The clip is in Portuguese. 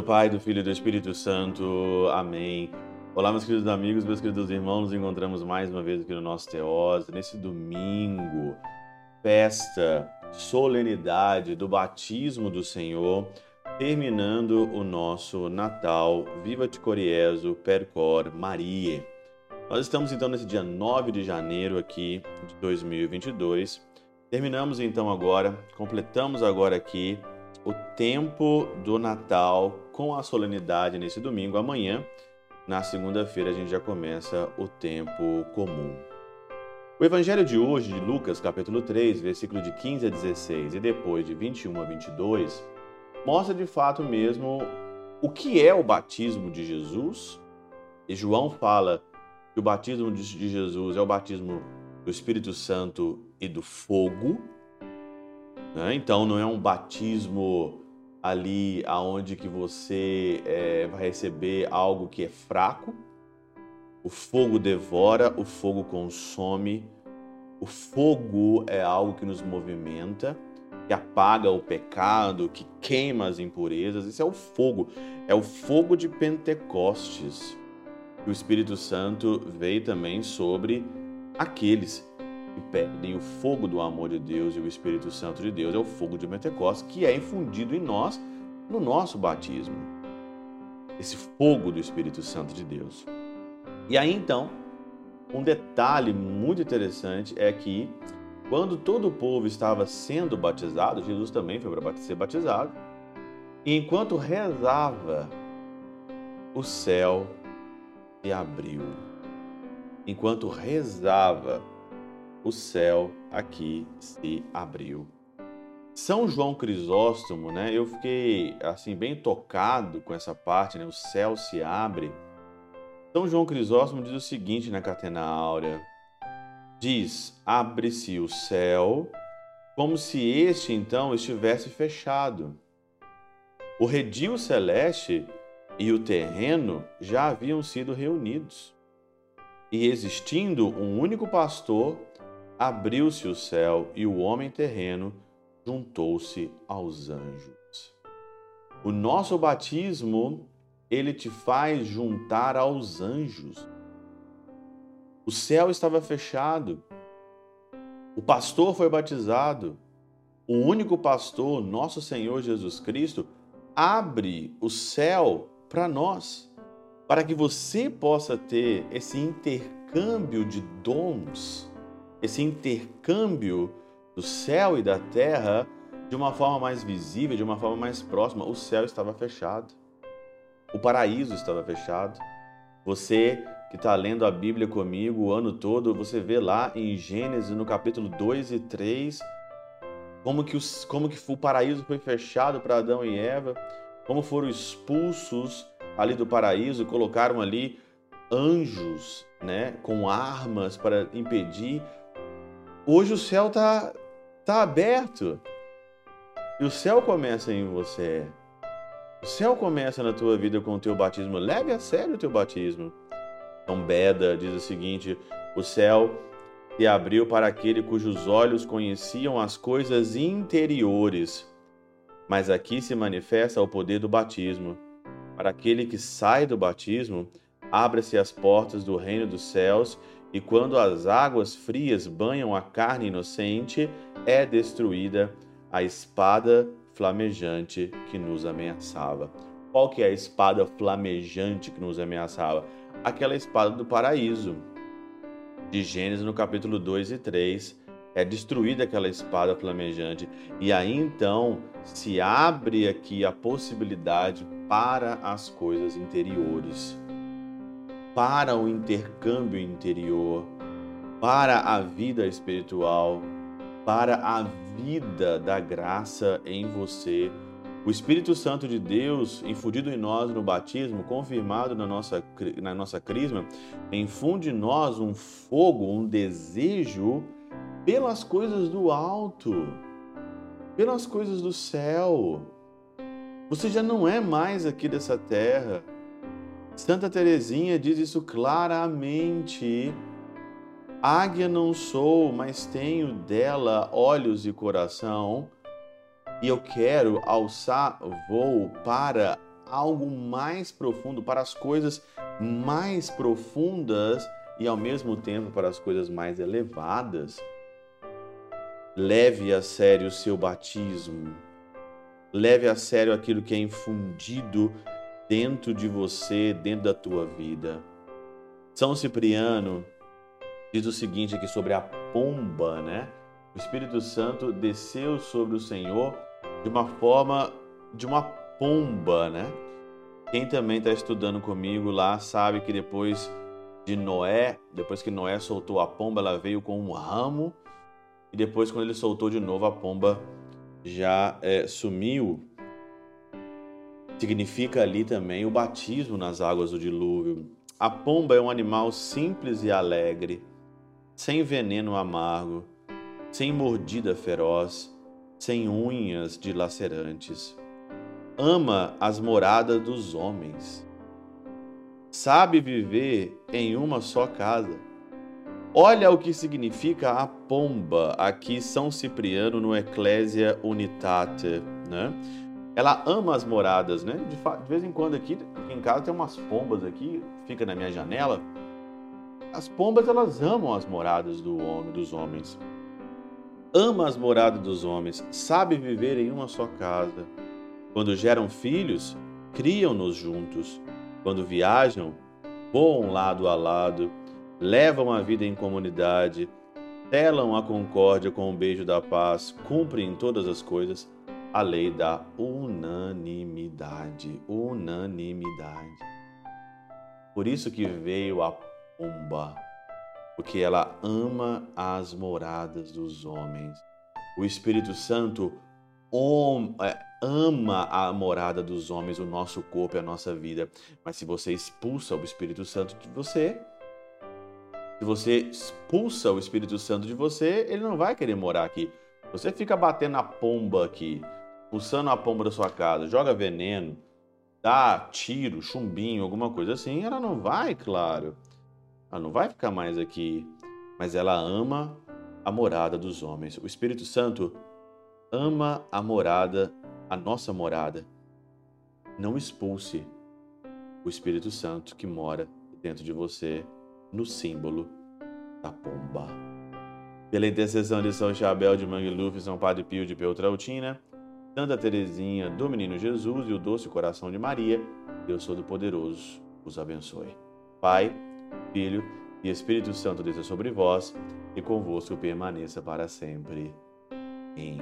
do Pai, do Filho e do Espírito Santo. Amém. Olá, meus queridos amigos, meus queridos irmãos, nos encontramos mais uma vez aqui no nosso Teose, nesse domingo, festa, solenidade do batismo do Senhor, terminando o nosso Natal. Viva te Coriezo, Percor, Maria. Nós estamos então nesse dia 9 de janeiro aqui de 2022. Terminamos então agora, completamos agora aqui o tempo do Natal com a solenidade nesse domingo. Amanhã, na segunda-feira, a gente já começa o tempo comum. O evangelho de hoje, de Lucas, capítulo 3, versículo de 15 a 16 e depois de 21 a 22, mostra de fato mesmo o que é o batismo de Jesus. E João fala que o batismo de Jesus é o batismo do Espírito Santo e do fogo. Né? Então não é um batismo ali aonde que você é, vai receber algo que é fraco. O fogo devora, o fogo consome. O fogo é algo que nos movimenta, que apaga o pecado, que queima as impurezas. Isso é o fogo. É o fogo de Pentecostes. O Espírito Santo veio também sobre aqueles que perdem o fogo do amor de Deus e o Espírito Santo de Deus é o fogo de Pentecostes que é infundido em nós no nosso batismo. Esse fogo do Espírito Santo de Deus. E aí então, um detalhe muito interessante é que quando todo o povo estava sendo batizado, Jesus também foi para ser batizado, e enquanto rezava, o céu se abriu. Enquanto rezava, o céu aqui se abriu. São João Crisóstomo, né? Eu fiquei assim bem tocado com essa parte, né? O céu se abre. São João Crisóstomo diz o seguinte na Catena Áurea: diz: abre-se o céu, como se este então estivesse fechado. O redil celeste e o terreno já haviam sido reunidos. E existindo um único pastor, abriu-se o céu e o homem terreno juntou-se aos anjos. O nosso batismo, ele te faz juntar aos anjos. O céu estava fechado. O pastor foi batizado. O único pastor, nosso Senhor Jesus Cristo, abre o céu para nós, para que você possa ter esse intercâmbio de dons esse intercâmbio do céu e da terra de uma forma mais visível, de uma forma mais próxima. O céu estava fechado, o paraíso estava fechado. Você que está lendo a Bíblia comigo o ano todo, você vê lá em Gênesis, no capítulo 2 e 3, como que, os, como que o paraíso foi fechado para Adão e Eva, como foram expulsos ali do paraíso, colocaram ali anjos, né, com armas para impedir Hoje o céu está tá aberto. E o céu começa em você. O céu começa na tua vida com o teu batismo. Leve a sério o teu batismo. Então Beda diz o seguinte: o céu se abriu para aquele cujos olhos conheciam as coisas interiores. Mas aqui se manifesta o poder do batismo. Para aquele que sai do batismo, abre-se as portas do reino dos céus e quando as águas frias banham a carne inocente, é destruída a espada flamejante que nos ameaçava. Qual que é a espada flamejante que nos ameaçava? Aquela espada do paraíso. De Gênesis no capítulo 2 e 3, é destruída aquela espada flamejante e aí então se abre aqui a possibilidade para as coisas interiores para o intercâmbio interior, para a vida espiritual, para a vida da graça em você. O Espírito Santo de Deus, infundido em nós no batismo, confirmado na nossa, na nossa crisma, infunde em nós um fogo, um desejo pelas coisas do alto, pelas coisas do céu. Você já não é mais aqui dessa terra. Santa Teresinha diz isso claramente. Águia não sou, mas tenho dela olhos e coração, e eu quero alçar voo para algo mais profundo, para as coisas mais profundas e ao mesmo tempo para as coisas mais elevadas. Leve a sério o seu batismo. Leve a sério aquilo que é infundido dentro de você, dentro da tua vida. São Cipriano diz o seguinte aqui sobre a pomba, né? O Espírito Santo desceu sobre o Senhor de uma forma de uma pomba, né? Quem também está estudando comigo lá sabe que depois de Noé, depois que Noé soltou a pomba, ela veio com um ramo e depois quando ele soltou de novo a pomba já é, sumiu. Significa ali também o batismo nas águas do dilúvio. A pomba é um animal simples e alegre, sem veneno amargo, sem mordida feroz, sem unhas dilacerantes. Ama as moradas dos homens. Sabe viver em uma só casa. Olha o que significa a pomba aqui São Cipriano no Ecclesia Unitate, né? Ela ama as moradas, né? De, de vez em quando aqui, aqui em casa tem umas pombas aqui, fica na minha janela. As pombas elas amam as moradas do homem, dos homens ama as moradas dos homens, sabe viver em uma só casa. Quando geram filhos, criam-nos juntos. Quando viajam, voam lado a lado, levam a vida em comunidade, telam a concórdia com o beijo da paz, cumprem em todas as coisas a lei da unanimidade. Unanimidade. Por isso que veio a pomba porque ela ama as moradas dos homens. O Espírito Santo é, ama a morada dos homens, o nosso corpo e a nossa vida. Mas se você expulsa o Espírito Santo de você, se você expulsa o Espírito Santo de você, ele não vai querer morar aqui. Você fica batendo a pomba aqui, pulsando a pomba da sua casa, joga veneno, dá tiro, chumbinho, alguma coisa assim, ela não vai, claro. Ela não vai ficar mais aqui, mas ela ama a morada dos homens. O Espírito Santo ama a morada, a nossa morada. Não expulse o Espírito Santo que mora dentro de você no símbolo da pomba. Pela intercessão de São Chabel de Mangluf, São Padre Pio de Peltrautina, Santa Teresinha do Menino Jesus e o Doce Coração de Maria, Deus Todo-Poderoso os abençoe. Pai, Filho e Espírito Santo desça sobre vós e convosco permaneça para sempre. Amém.